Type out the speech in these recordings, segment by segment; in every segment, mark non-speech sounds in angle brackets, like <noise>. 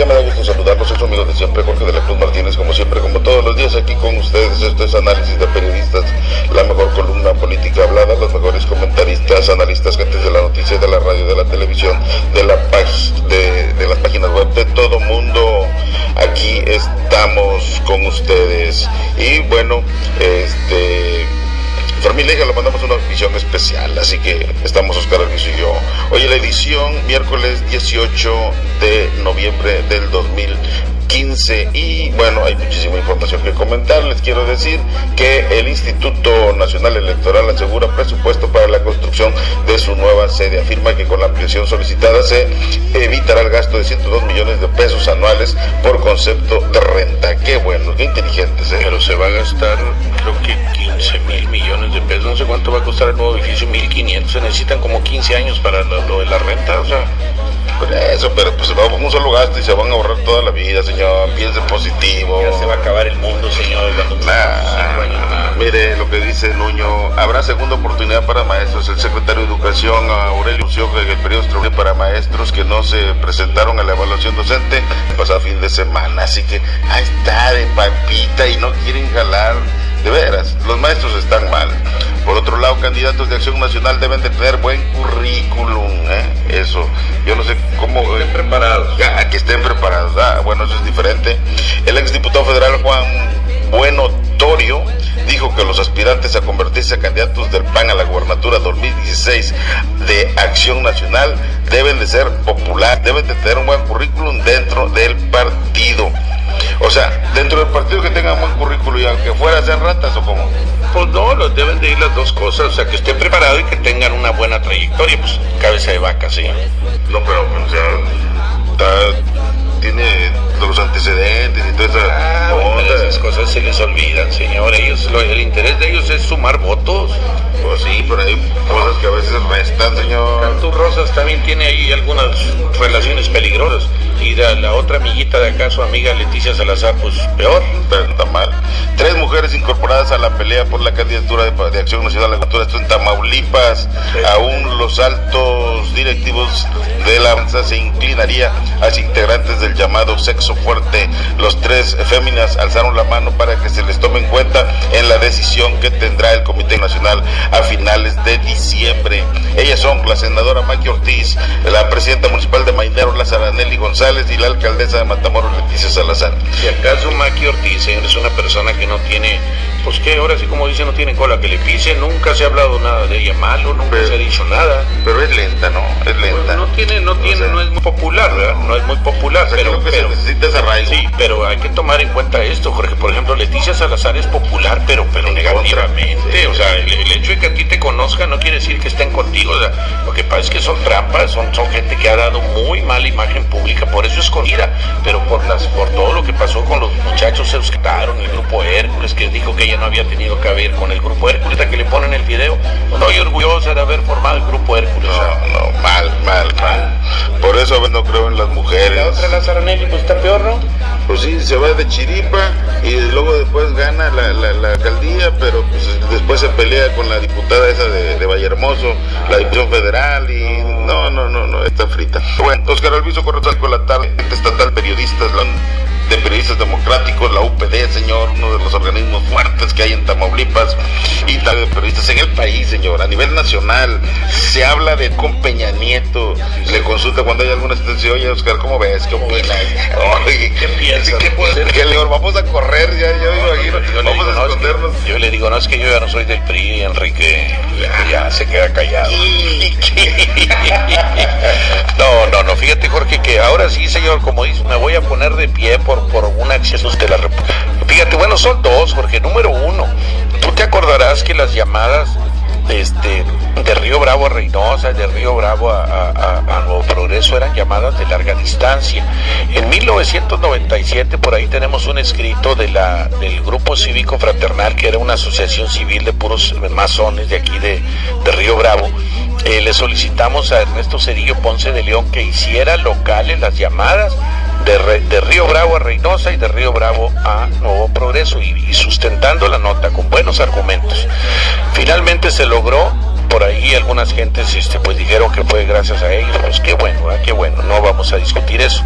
día, me da gusto saludarlos, soy su amigo de siempre, Jorge de la Cruz Martínez, como siempre, como todos los días aquí con ustedes. Esto es Análisis de Periodistas, la mejor columna política hablada, los mejores comentaristas, analistas, gentes de la noticia, de la radio, de la televisión, de, la de, de las páginas web, de todo mundo. Aquí estamos con ustedes. Y bueno, este Fermín Leija le mandamos una edición especial, así que estamos Oscar Arviso y yo. Hoy la edición, miércoles 18 de noviembre del 2015 y bueno, hay muchísima información que comentar. Les quiero decir que el Instituto Nacional Electoral asegura presupuesto para la construcción de su nueva sede. Afirma que con la ampliación solicitada se evitará el gasto de 102 millones de pesos anuales por concepto de renta. Qué bueno, qué inteligentes. ¿eh? Pero se va a gastar, creo que 15 mil millones de pesos. No sé cuánto va a costar el nuevo edificio, 1500. Se necesitan como 15 años para lo, de la renta, o sea. Por eso, pero pues vamos un solo gasto y se van a ahorrar toda la vida, señor. Piense positivo. Ya se va a acabar el mundo, señor. mire lo que dice Nuño. Habrá segunda oportunidad para maestros. El secretario de Educación, Aurelio Ucioca, en el periodo extraordinario para maestros que no se presentaron a la evaluación docente pasado fin de semana. Así que ahí está de papita y no quieren jalar de veras, los maestros están mal. Por otro lado, candidatos de Acción Nacional deben de tener buen currículum, ¿eh? eso. Yo no sé cómo... Que estén preparados. que estén preparados. Ah, bueno, eso es diferente. El exdiputado federal Juan Bueno Torio dijo que los aspirantes a convertirse a candidatos del PAN a la gubernatura 2016 de Acción Nacional deben de ser popular, deben de tener un buen currículum dentro del partido. O sea, dentro del partido que tengan buen currículo y aunque fuera a ser ratas o como. Pues no, los deben de ir las dos cosas, o sea, que estén preparados y que tengan una buena trayectoria, pues cabeza de vaca, sí. No, pero, o sea, tiene los antecedentes y todas esas, ah, esas cosas se les olvidan, señor. Ellos, el interés de ellos es sumar votos. Pues sí, pero hay cosas que a veces restan, señor. Cantú Rosas también tiene ahí algunas relaciones peligrosas y la, otra amiguita de acá, su amiga Leticia Salazar, pues peor. Pero está mal. Tres mujeres incorporadas a la pelea por la candidatura de, Acción Nacional a la Cultura, esto en Tamaulipas. Aún los altos directivos de la se inclinaría hacia integrantes del llamado sexo fuerte. Los tres féminas alzaron la mano para que se les tome en cuenta en la decisión que tendrá el Comité Nacional a finales de diciembre. Ellas son la senadora Maki Ortiz, la presidenta municipal de Mainero, la Saranelli González, y la alcaldesa de Matamoros, Leticia Salazar. Si acaso Maki Ortiz es una persona que no tiene, pues que ahora sí como dice, no tiene cola que le pise, nunca se ha hablado nada de ella malo, nunca se ha dicho nada. Pero es lenta, ¿no? Es lenta. no tiene, no tiene, no es muy popular, ¿verdad? No es muy popular, pero, que pero necesita ese arraigo. Sí, pero hay que tomar en cuenta esto, Jorge. Por ejemplo, Leticia Salazar es popular, pero, pero negativamente. o sea, el, hecho de que a ti te conozca no quiere decir que estén contigo. O sea, lo que pasa es que son trampas, son, son gente que ha dado muy mala imagen pública por eso escondida, pero por las por todo lo que pasó con los muchachos se quitaron el grupo Hércules, que dijo que ella no había tenido que ver con el grupo Hércules, que le ponen el video, no estoy orgullosa de haber formado el grupo Hércules. No, no, mal, mal, mal. Por eso no creo en las mujeres. La otra la Zaranelli, pues está peor, ¿no? Pues sí, se va de chiripa y luego después gana la, la, alcaldía, pero pues después se pelea con la diputada esa de, de Vallehermoso, la Diputación Federal y no, no, no, no, está frita. Bueno, Oscar Alviso con la tarde, estatal periodistas, de periodistas democráticos, la UPD, señor, uno de los organismos fuertes que hay en Tamaulipas, y tal de periodistas en el país, señor, a nivel nacional. Se habla de con Peña Nieto, le consulta cuando hay alguna situación, oye, Oscar, ¿cómo ves? ¿Qué opinas? Oye, ¿qué piensas? ¿Qué puede Que le vamos a correr, ya, yo vamos a escondernos. yo le digo, no, es que yo ya no soy del PRI, Enrique, ya se queda callado. <laughs> <laughs> no, no, no, fíjate, Jorge, que ahora sí, señor, como dice, me voy a poner de pie por por, un acceso de la República. Fíjate, bueno, son dos, Jorge. Número uno, tú te acordarás que las llamadas este, de Río Bravo a Reynosa, de Río Bravo a, Nuevo Progreso eran llamadas de larga distancia. En 1997 por ahí tenemos un escrito de la, del Grupo Cívico Fraternal, que era una asociación civil de puros masones de aquí de, de Río Bravo. Eh, le solicitamos a Ernesto Cedillo Ponce de León que hiciera locales las llamadas de, Río Bravo a Reynosa y de Río Bravo a Nuevo Progreso y, sustentando la nota con buenos argumentos. Finalmente se logró por ahí algunas gentes este, pues dijeron que fue gracias a ellos, pues qué bueno, qué bueno, no vamos a discutir eso.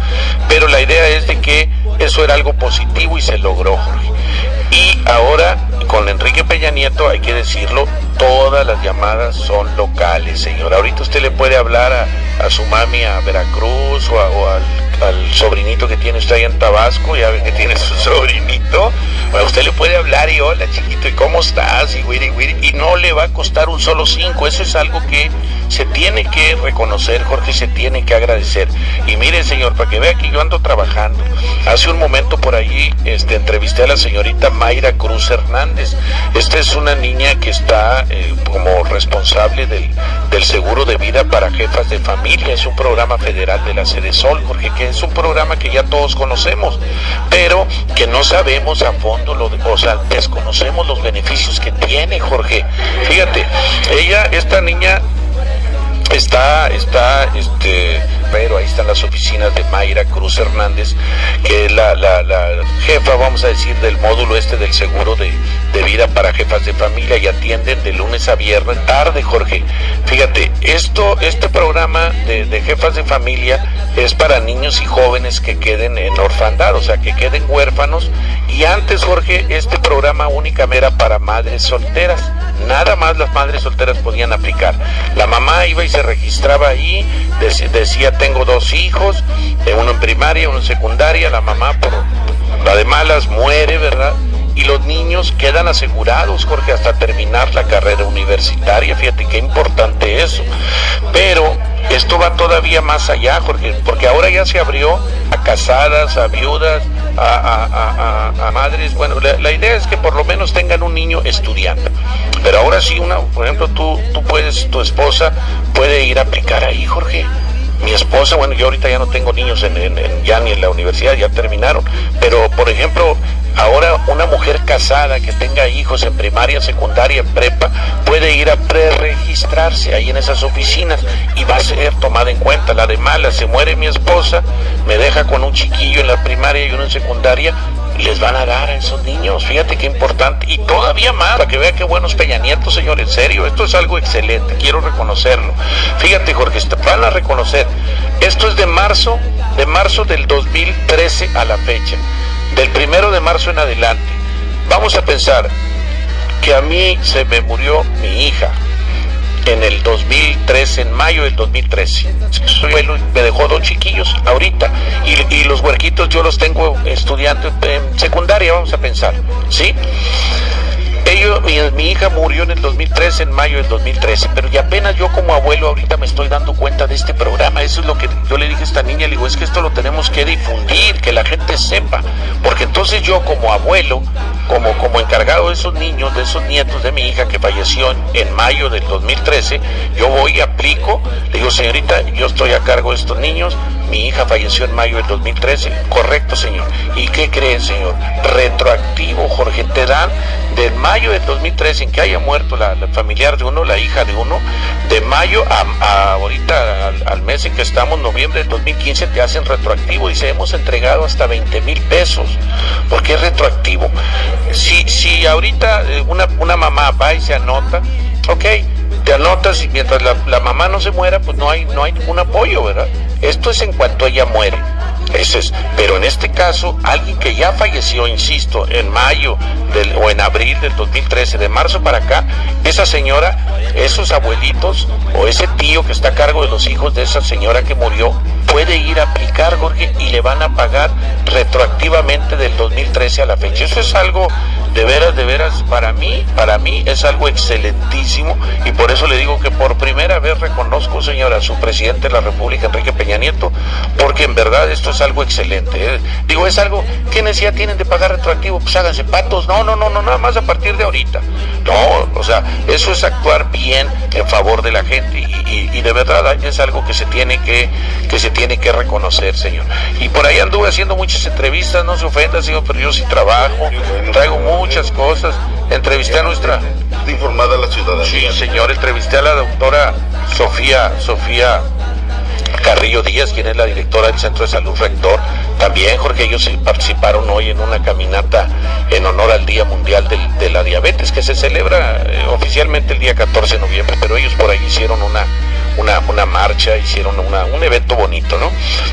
Pero la idea es de que eso era algo positivo y se logró. Y ahora, con Enrique Peña Nieto, hay que decirlo, todas las llamadas son locales, señor. Ahorita usted le puede hablar a, su mami a Veracruz o, al, sobrinito que tiene usted ahí en Tabasco, ya ve que tiene su <laughs> sobrinito. Usted le puede hablar y hola chiquito, ¿y cómo estás? Y, y no le va a costar un solo cinco. Eso es algo que se tiene que reconocer, Jorge, se tiene que agradecer. Y mire, señor, para que vea que yo ando trabajando. Hace un momento por allí este, entrevisté a la señorita Mayra Cruz Hernández. Esta es una niña que está eh, como responsable del, del, seguro de vida para jefas de familia. Es un programa federal de la Sede Sol, Jorge, que es un programa que ya todos conocemos, pero que no sabemos a fondo, lo o sea, desconocemos los beneficios que tiene, Jorge. Fíjate, ella, esta niña está, está, este, pero ahí están las oficinas de Mayra Cruz Hernández, que es la, la, jefa, vamos a decir, del módulo este del seguro de, vida para jefas de familia y atienden de lunes a viernes tarde, Jorge. Fíjate, esto, este programa de, de jefas de familia es para niños y jóvenes que queden en orfandad, o sea, que queden huérfanos. Y antes, Jorge, este programa únicamente era para madres solteras. Nada más las madres solteras podían aplicar. La mamá iba y se registraba ahí, decía tengo dos hijos, eh, uno en primaria, uno en secundaria, la mamá por la de malas muere, ¿verdad? Y los niños quedan asegurados, Jorge, hasta terminar la carrera universitaria. Fíjate qué importante eso. Pero esto va todavía más allá, Jorge, porque ahora ya se abrió a casadas, a viudas, a, madres. Bueno, la, idea es que por lo menos tengan un niño estudiando. Pero ahora sí, una, por ejemplo, tú, tú puedes, tu esposa puede ir a aplicar ahí, Jorge mi esposa, bueno, yo ahorita ya no tengo niños en, ya ni en la universidad, ya terminaron, pero por ejemplo, ahora una mujer casada que tenga hijos en primaria, secundaria, en prepa, puede ir a preregistrarse ahí en esas oficinas y va a ser tomada en cuenta. La de mala, se muere mi esposa, me deja con un chiquillo en la primaria y uno en secundaria, les van a dar a esos niños. Fíjate qué importante. Y todavía más, para que vea qué buenos Peña Nieto, señor, en serio. Esto es algo excelente, quiero reconocerlo. Fíjate, Jorge, van a reconocer. Esto es de marzo, de marzo del 2013 a la fecha. Del primero de marzo en adelante. Vamos a pensar que a mí se me murió mi hija en el 2013, en mayo del 2013. me dejó dos chiquillos ahorita y, los huerquitos yo los tengo estudiando en secundaria, vamos a pensar, ¿sí? Ellos, mi, hija murió en el 2013, en mayo del 2013, pero y apenas yo como abuelo ahorita me estoy dando cuenta de este programa. Eso es lo que yo le dije a esta niña, le digo, es que esto lo tenemos que difundir, que la gente sepa, porque entonces yo como abuelo, como, como encargado de esos niños, de esos nietos de mi hija que falleció en, mayo del 2013, yo voy y aplico, le digo, señorita, yo estoy a cargo de estos niños, mi hija falleció en mayo del 2013, correcto señor. ¿Y qué creen señor? Retroactivo, Jorge, te dan del mayo del 2013 en que haya muerto la, familiar de uno, la hija de uno, de mayo a, ahorita al, mes en que estamos, noviembre del 2015, te hacen retroactivo y se hemos entregado hasta 20 mil pesos. porque es retroactivo? Si, si ahorita eh, una, una mamá va y se anota, ok, te anotas y mientras la, mamá no se muera, pues no hay, no hay ningún apoyo, ¿verdad? Esto es en cuanto ella muere. Eso es. Pero en este caso, alguien que ya falleció, insisto, en mayo del, o en abril del 2013, de marzo para acá, esa señora, esos abuelitos o ese tío que está a cargo de los hijos de esa señora que murió, puede ir a aplicar, Jorge, y le van a pagar retroactivamente del 2013 a la fecha. Eso es algo de veras, de veras, para mí, para mí es algo excelentísimo y por eso le digo que por primera vez reconozco, señora, a su presidente de la República, Enrique Peña Nieto, porque en verdad esto es algo excelente. ¿eh? Digo, es algo, ¿qué necesidad tienen de pagar retroactivo? Pues háganse patos. No, no, no, no, nada más a partir de ahorita. No, o sea, eso es actuar bien en favor de la gente y, de verdad es algo que se tiene que, que tiene que reconocer, señor. Y por ahí anduve haciendo muchas entrevistas, no se ofenda, señor, pero yo sí trabajo, traigo muchas cosas. Entrevisté a nuestra... informada la ciudadanía. Sí, señor, entrevisté a la doctora Sofía, Sofía Carrillo Díaz, quien es la directora del Centro de Salud Rector. También, Jorge, ellos participaron hoy en una caminata en honor al Día Mundial de la Diabetes, que se celebra eh, oficialmente el día 14 de noviembre, pero ellos por ahí hicieron una una, una marcha, hicieron una, un evento bonito, ¿no?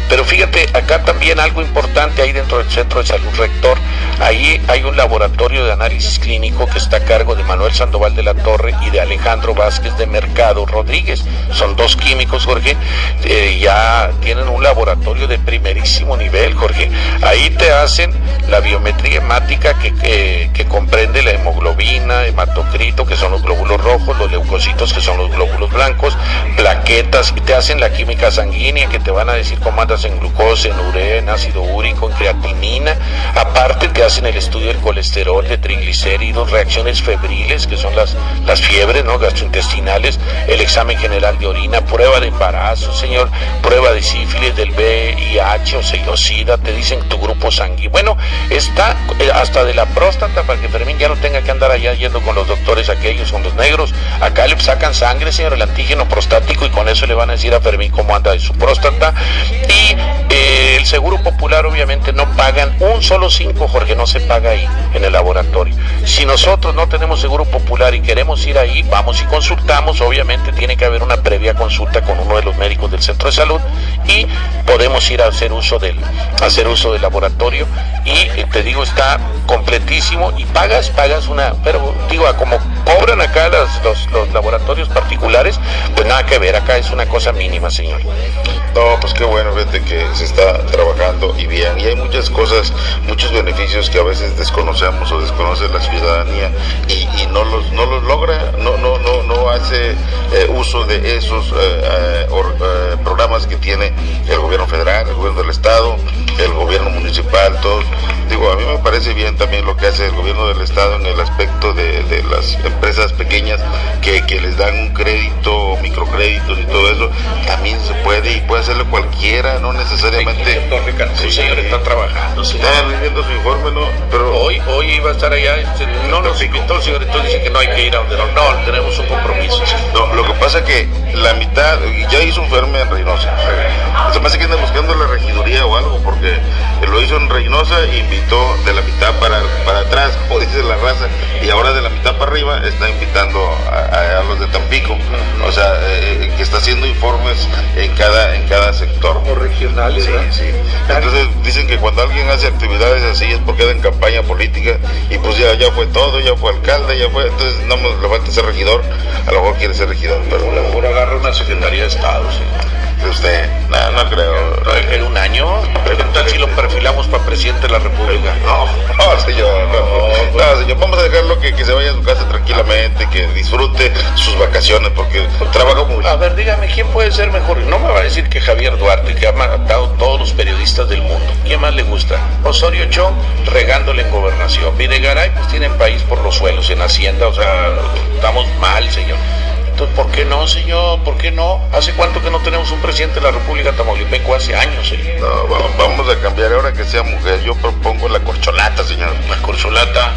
Pero fíjate, acá también algo importante ahí dentro del Centro de Salud Rector, ahí hay un laboratorio de análisis clínico que está a cargo de Manuel Sandoval de la Torre y de Alejandro Vázquez de Mercado Rodríguez. Son dos químicos, Jorge, eh, ya tienen un laboratorio de primerísimo nivel, Jorge. Ahí te hacen la biometría hemática que, que comprende la hemoglobina, hematocrito, que son los glóbulos rojos, los leucocitos, que son los glóbulos blancos, plaquetas, y te hacen la química sanguínea, que te van a decir cómo andas en glucosa, en urea, en ácido úrico, en creatinina. Aparte te hacen el estudio del colesterol, de triglicéridos, reacciones febriles, que son las, las fiebres ¿no? gastrointestinales, el examen general de orina, prueba de embarazo, señor, prueba de sífilis, del VIH o SIDA, te dicen tu grupo sanguíneo. Bueno, está eh, hasta de la próstata para que Fermín ya no tenga que andar allá yendo con los doctores aquellos, con los negros. Acá le sacan sangre, señor, el antígeno prostático y con eso le van a decir a Fermín cómo anda de su próstata. Y eh, el Seguro Popular obviamente no pagan un solo cinco, Jorge, no se paga ahí en el laboratorio. Si nosotros no tenemos Seguro Popular y queremos ir ahí, vamos y consultamos, obviamente tiene que haber una previa consulta con uno de los médicos del centro de salud y podemos ir a hacer uso del, hacer uso del laboratorio y eh, te digo está completísimo y pagas, pagas una, pero digo, como cobran acá los, los laboratorios particulares, pues nada que ver, acá es una cosa mínima, señor. No, pues qué bueno, fíjate que se está trabajando y bien, y hay muchas cosas, muchos beneficios que a veces desconocemos o desconoce la ciudadanía y, no los no los logra, no hace eh, uso de esos eh, eh, programas que tiene el gobierno federal, el gobierno del estado, el gobierno municipal, todos. Digo, a mí me parece bien también lo que hace el gobierno del estado en el aspecto de, de las empresas pequeñas que, que les dan un crédito, microcréditos y todo eso, también se puede y puede hacerlo cualquiera, no necesariamente. Sí, señor, está trabajando. Señor. Está viviendo su informe, ¿no? Pero hoy, hoy iba a estar allá, este, no nos invitó el señor, entonces dice que no hay que ir a donde no, no, tenemos un compromiso. No, lo que pasa es que la mitad, ya hizo un informe en Reynosa. Se me hace que anda buscando la regiduría o algo, porque lo hizo en Reynosa e invitó de la mitad para, para atrás, como dice la raza, y ahora de la mitad para arriba está invitando a, los de Tampico. O sea, eh, que está haciendo informes en cada, en cada sector. Como regionales, sí, sí. Entonces dicen que cuando alguien hace actividades así es porque está en campaña política y pues ya, ya fue todo, ya fue alcalde, ya fue, entonces no le falta ser regidor, a lo mejor quiere ser regidor, pero a lo mejor agarra una secretaría de Estado, sí usted? No, no creo. ¿En un año? ¿Qué tal si lo perfilamos para presidente de la República? No, no, señor. No, no, señor. Vamos a dejarlo que, que se vaya a su casa tranquilamente, que disfrute sus vacaciones, porque trabaja mucho. A ver, dígame, ¿quién puede ser mejor? No me va a decir que Javier Duarte, que ha matado todos los periodistas del mundo. ¿Quién más le gusta? Osorio Chong, regándole en gobernación. Videgaray, pues tiene país por los suelos, en Hacienda, o sea, estamos mal, señor. Entonces, ¿por qué no, señor? ¿Por qué no? ¿Hace cuánto que no tenemos un presidente de la República Tamaulipeco? Hace años, señor. No, vamos, a cambiar ahora que sea mujer. Yo propongo la corcholata, señor. La corcholata.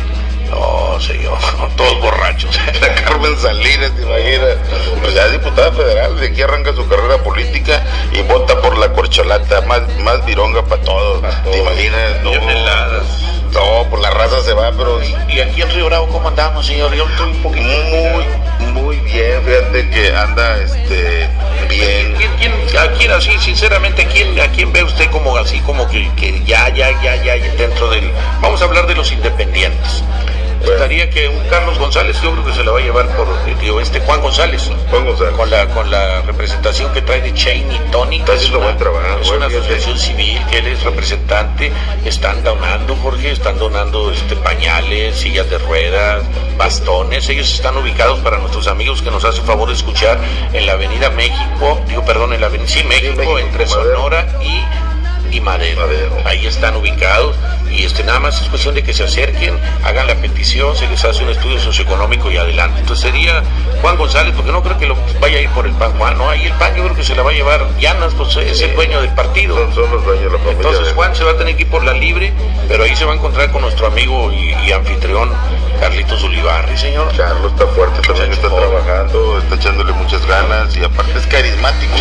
No, señor, <laughs> todos borrachos. <laughs> La Carmen Salinas, ¿te imaginas? Pues ya diputada federal, de aquí arranca su carrera política y vota por la corcholata, más, más vironga para todos. ¿Te imaginas? No, no, por la raza se va, pero... ¿Y aquí en Río Bravo cómo andamos, señor? Yo estoy un poquito... Muy, muy bien, fíjate que anda, este, bien. ¿Quién, quién, así, sinceramente, ¿quién, a quién ve usted como así, como que, que ya, ya, ya, ya, dentro del... Vamos a hablar de los independientes. Estaría que un Carlos González, yo creo que se lo va a llevar por digo, este Juan González. Juan González. Con la, con la representación que trae de Chain y Tony. Es una, buen trabajo, es una asociación civil que él es representante. Están donando, Jorge, están donando este, pañales, sillas de ruedas, bastones. Ellos están ubicados para nuestros amigos que nos hace favor de escuchar en la Avenida México, digo, perdón, en la Avenida sí, México, entre Sonora y y Madero. Ahí están ubicados y este nada más es cuestión de que se acerquen, hagan la petición, se les hace un estudio socioeconómico y adelante. Entonces sería Juan González, porque no creo que lo vaya a ir por el PAN, Juan, no, ahí el PAN yo creo que se la va a llevar Llanas, pues es el dueño del partido. Son, los dueños de la familia. Entonces Juan se va a tener que ir por la libre, pero ahí se va a encontrar con nuestro amigo y, y anfitrión Carlitos Ulibarri, señor. Carlos está fuerte, también está trabajando, está echándole muchas ganas y aparte es carismático,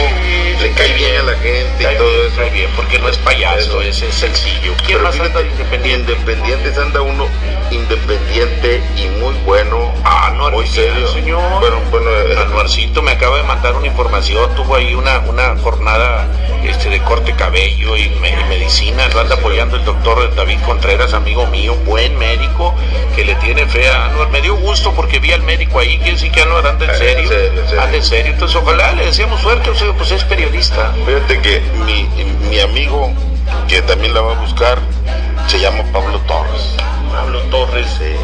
le cae bien a la gente y todo bien, eso. Cae bien, porque no es payaso, es, es sencillo. ¿Quién Pero más anda fíjate, de independiente? Independientes anda uno independiente y muy bueno, Ah, no, muy serio. señor. Bueno, bueno, eh, Anuarcito me acaba de mandar una información, tuvo ahí una, una jornada este, de corte cabello y, me- y medicina, lo anda apoyando el doctor David Contreras, amigo mío, buen médico, que le tiene fe a Anuar. Me dio gusto porque vi al médico ahí, quiere decir que Anuar anda en Eh, serio, en serio, en serio. anda en serio, entonces ojalá le deseamos suerte, o sea, pues es periodista. Fíjate que mi, mi amigo, que también la va a buscar, se llama Pablo Torres. Pablo Torres, eh.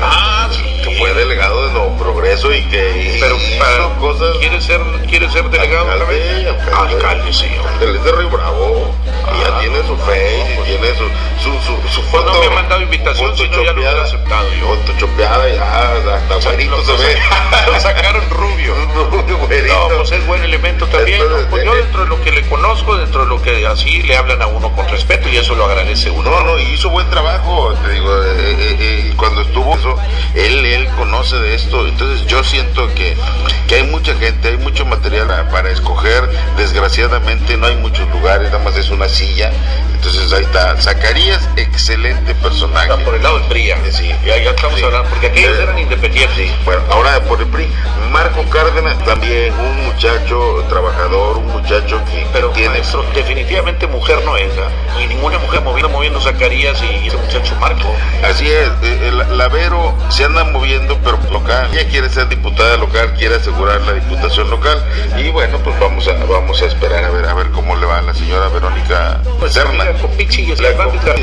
Ah, sí. que fue delegado de Nuevo Progreso y que Pero para, cosas. ¿quiere ser, quiere ser delegado? Alcalde, alcalde. Alcalde, señor. Él es de Río Bravo y ya Ah, tiene su face y tiene su, su, su, su Pues no foto. me ha mandado invitación, si no ya lo hubiera aceptado yo. photoshopeada, ya hasta güerito se ve. Lo sacaron <laughs> rubio. No, pues es buen elemento también. ¿no? Entonces, Pues yo eh, dentro de lo que le conozco, dentro de lo que así le hablan a uno con respeto y eso lo agradece uno. No, no, y hizo buen trabajo, te digo, eh, eh, eh, y cuando estuvo eso, él, él conoce de esto, entonces yo siento que, que hay mucha gente, hay mucho material para escoger, desgraciadamente no hay muchos lugares, nada más es una silla, entonces ahí está, Zacarías, excelente personaje. Ah, por el lado del PRI. Sí. ya, ya estamos Sí. hablando, porque aquellos Eh, eran independientes. Sí, bueno, ahora por el PRI, Marco Cárdenas también, un muchacho trabajador, un muchacho que Pero tiene... maestro, definitivamente mujer no es, ¿ah? y ninguna mujer moviendo, moviendo Zacarías y ese muchacho Marco. Así es, eh, el Lavero se anda moviendo, pero local. Ella quiere ser diputada local, quiere asegurar la diputación local. Y bueno, pues vamos a vamos a esperar a ver a ver cómo le va a la señora Verónica Pues Serna. Y La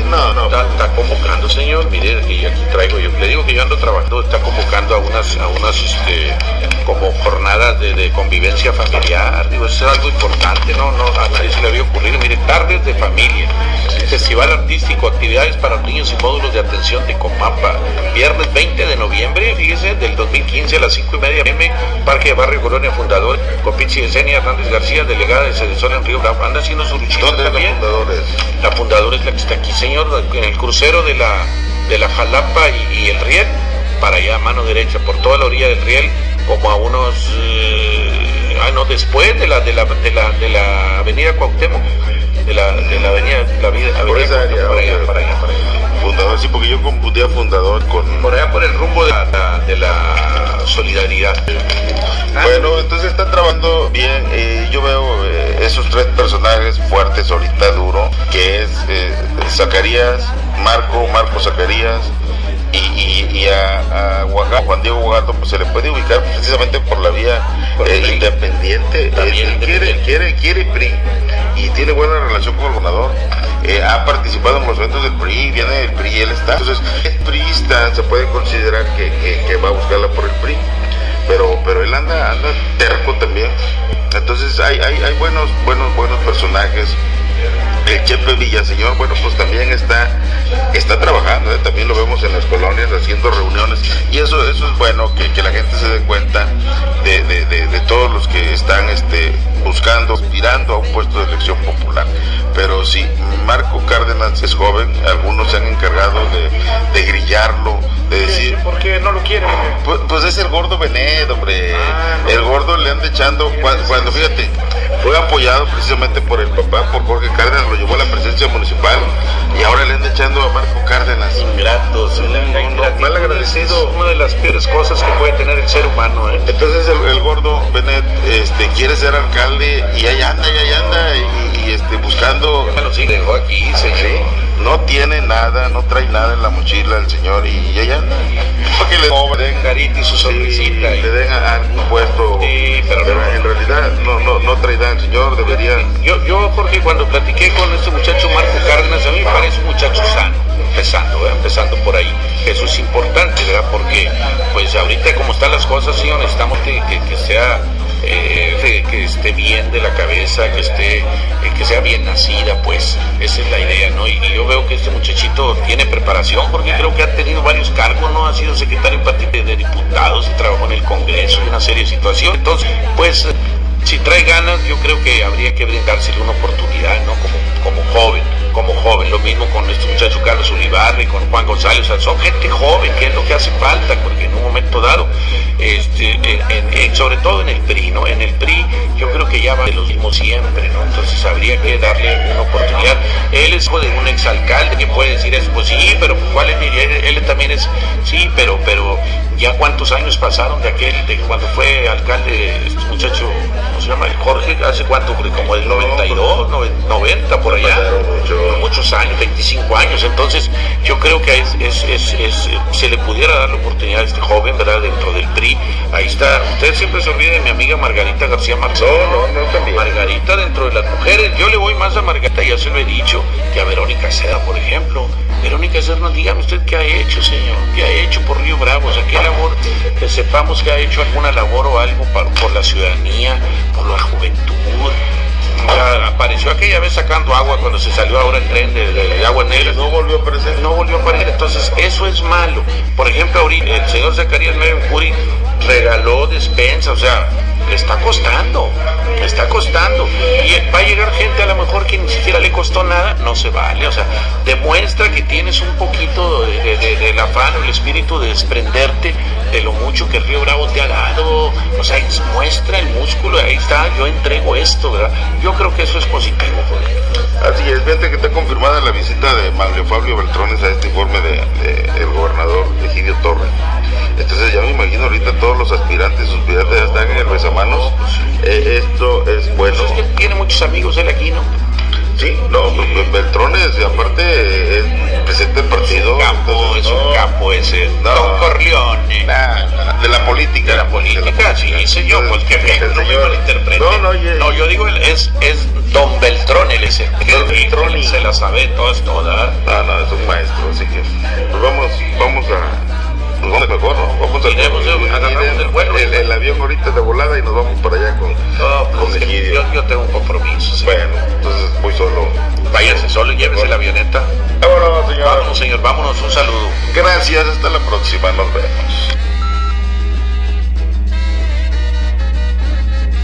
no, no. Está, está convocando, señor. Mire, y aquí traigo yo. Le digo que yo ando trabajando. Está convocando a unas, a unas, este, como jornadas de, de convivencia familiar. Digo, eso es algo importante, ¿no? No, a nadie se le había ocurrido. Mire, tardes de familia. Festival artístico, actividades para niños y módulos de atención de Comapa. Viernes 20 de noviembre, fíjese, del 2015 a las 5 y media m Parque de Barrio Colonia Fundador, con Pichi Yesenia Hernández García, delegada de Cedesol en Río Bravo. Anda haciendo su luchita ¿Dónde es la también. La fundadora es la que está aquí, señor, en el crucero de la, de la Jalapa y, y el Riel, para allá a mano derecha, por toda la orilla del Riel, como a unos, eh, ah, no, después de la, de la, de la, de la avenida Cuauhtémoc, de la, de la avenida, la vida, Por esa área. Para allá, para allá, para allá. Fundador, sí, porque yo confundía fundador con... Por allá por el rumbo de la, la- de la solidaridad. Bueno, entonces están trabajando bien. eh, yo veo eh, esos tres personajes fuertes ahorita duro, que es eh, Zacarías, Marco, Marco Zacarías y, y, y a, Juan Diego Guajardo, pues se le puede ubicar precisamente por la vía eh, independiente. También Él quiere, independiente. quiere, quiere PRI y tiene buena relación con el gobernador. Eh, ha participado en los eventos del PRI, viene del PRI y él está. Entonces, es priista, se puede considerar que, que- que va a buscarla por el PRI pero pero él anda anda terco también entonces hay hay, hay buenos buenos buenos personajes el Chepe Villaseñor, bueno, pues también está, está trabajando, ¿eh? también lo vemos en las colonias haciendo reuniones y eso, eso es bueno, que, que la gente se dé cuenta de, de- de- de todos los que están este, buscando, aspirando a un puesto de elección popular. Pero si Marco Cárdenas es joven, algunos se han encargado de, de grillarlo, de decir, ¿Por qué no lo quieren? pues, pues es el gordo Benet, hombre. Ah, no. El gordo le anda echando, cuando, cuando, fíjate, fue apoyado precisamente por el papá, por Jorge Cárdenas, lo llevó a la presidencia municipal y ahora le anda echando a Marco Cárdenas. Ingratos, no, mal agradecido. es una de las peores cosas que puede tener el ser humano, ¿eh? Entonces el, el gordo Benet este, quiere ser alcalde y ahí anda, y ahí anda, y, y, este, buscando Bueno, sí, dejó aquí, señor. No tiene nada, no trae nada en la mochila el señor y allá anda. Para que le den Carita y su sonrisita. y- le den algún puesto. Sí, pero no. en realidad no, no, no trae nada el señor, debería. Yo, yo, Jorge, cuando platiqué con este muchacho Marco Cárdenas, a mí me parece un muchacho sano, empezando, ¿eh? empezando por ahí. Eso es importante, ¿verdad? Porque, pues ahorita como están las cosas, sí, necesitamos que, que- que sea eh, que esté bien de la cabeza, que esté, eh, que sea bien nacida, pues esa es la idea, ¿no? Y, yo veo que este muchachito tiene preparación porque creo que ha tenido varios cargos, ¿no? Ha sido secretario de, de diputados y trabajó en el Congreso y una serie de situaciones. Entonces, pues si trae ganas, yo creo que habría que brindársele una oportunidad, ¿no? Como, como joven, como joven. Lo mismo con este muchacho Carlos Ulibarri, con Juan González. son gente joven, que es lo que hace falta, porque en un momento dado, este, sobre todo en el PRI, ¿no? En el PRI yo creo que ya va de lo mismo siempre, ¿no? Entonces habría que darle una oportunidad. Él es hijo de un exalcalde, que puede decir eso? Pues sí, pero ¿cuál es? Él, él también es, sí, pero, pero ya cuántos años pasaron de aquel, de cuando fue alcalde, este muchacho, ¿cómo se llama? El Jorge, ¿hace cuánto? Como el 92, 90, por allá. Muchos años, 25 años. Entonces, yo creo que es, es, es, se le pudiera dar la oportunidad a este joven, ¿verdad? Dentro del PRI. Ahí está. Usted siempre se olvida de mi amiga Margarita García Marcelo. No, no, no, también. Margarita dentro de las mujeres. Yo le voy más a Margarita, ya se lo he dicho, que a Verónica Seda, por ejemplo. Verónica Serna, dígame usted qué ha hecho, señor, qué ha hecho por Río Bravo, o sea, qué labor, que sepamos que ha hecho alguna labor o algo por la ciudadanía, por la juventud. Apareció aquella vez sacando agua cuando se salió ahora el tren de, agua negra. No volvió a aparecer. No volvió a aparecer. Entonces, eso es malo. Por ejemplo, ahorita el señor Zacarías Curi regaló despensa, o sea, le está costando, está costando. Y va a llegar gente a lo mejor que ni siquiera le costó nada, no se vale. O sea, demuestra que tienes un poquito de, de, del afán, el espíritu de desprenderte de lo mucho que Río Bravo te ha dado. O sea, muestra el músculo, ahí está, yo entrego esto, ¿verdad? Yo creo que eso es positivo, Así es, fíjate que está confirmada la visita de Mario Fabio Beltrones a este informe del de, gobernador Egidio Torres. Entonces ya me imagino ahorita todos los aspirantes, aspirantes ya están en el besamanos. Eh, esto es bueno. Pues es que tiene muchos amigos él aquí, ¿no? Sí, no, pues, Beltrones, y aparte es presidente del partido. Es un capo, es un capo ese. No, Don Corleone. de la política. De la política, sí, señor, pues que bien, no me malinterprete. No, no, no, yo digo, es, es Don Beltrón, él es el Don Beltrón. Se la sabe todas, todas. No, no, es un maestro, así que pues vamos, vamos a pues vamos mejor, ¿no? Vamos al el, vuelo. El, avión ahorita de volada y nos vamos para allá con, no, pues yo, yo, tengo un compromiso. Bueno, entonces voy solo. Váyase solo y llévese la avioneta. Vámonos, señor. Vámonos, señor, vámonos, un saludo. Gracias, hasta la próxima, nos vemos.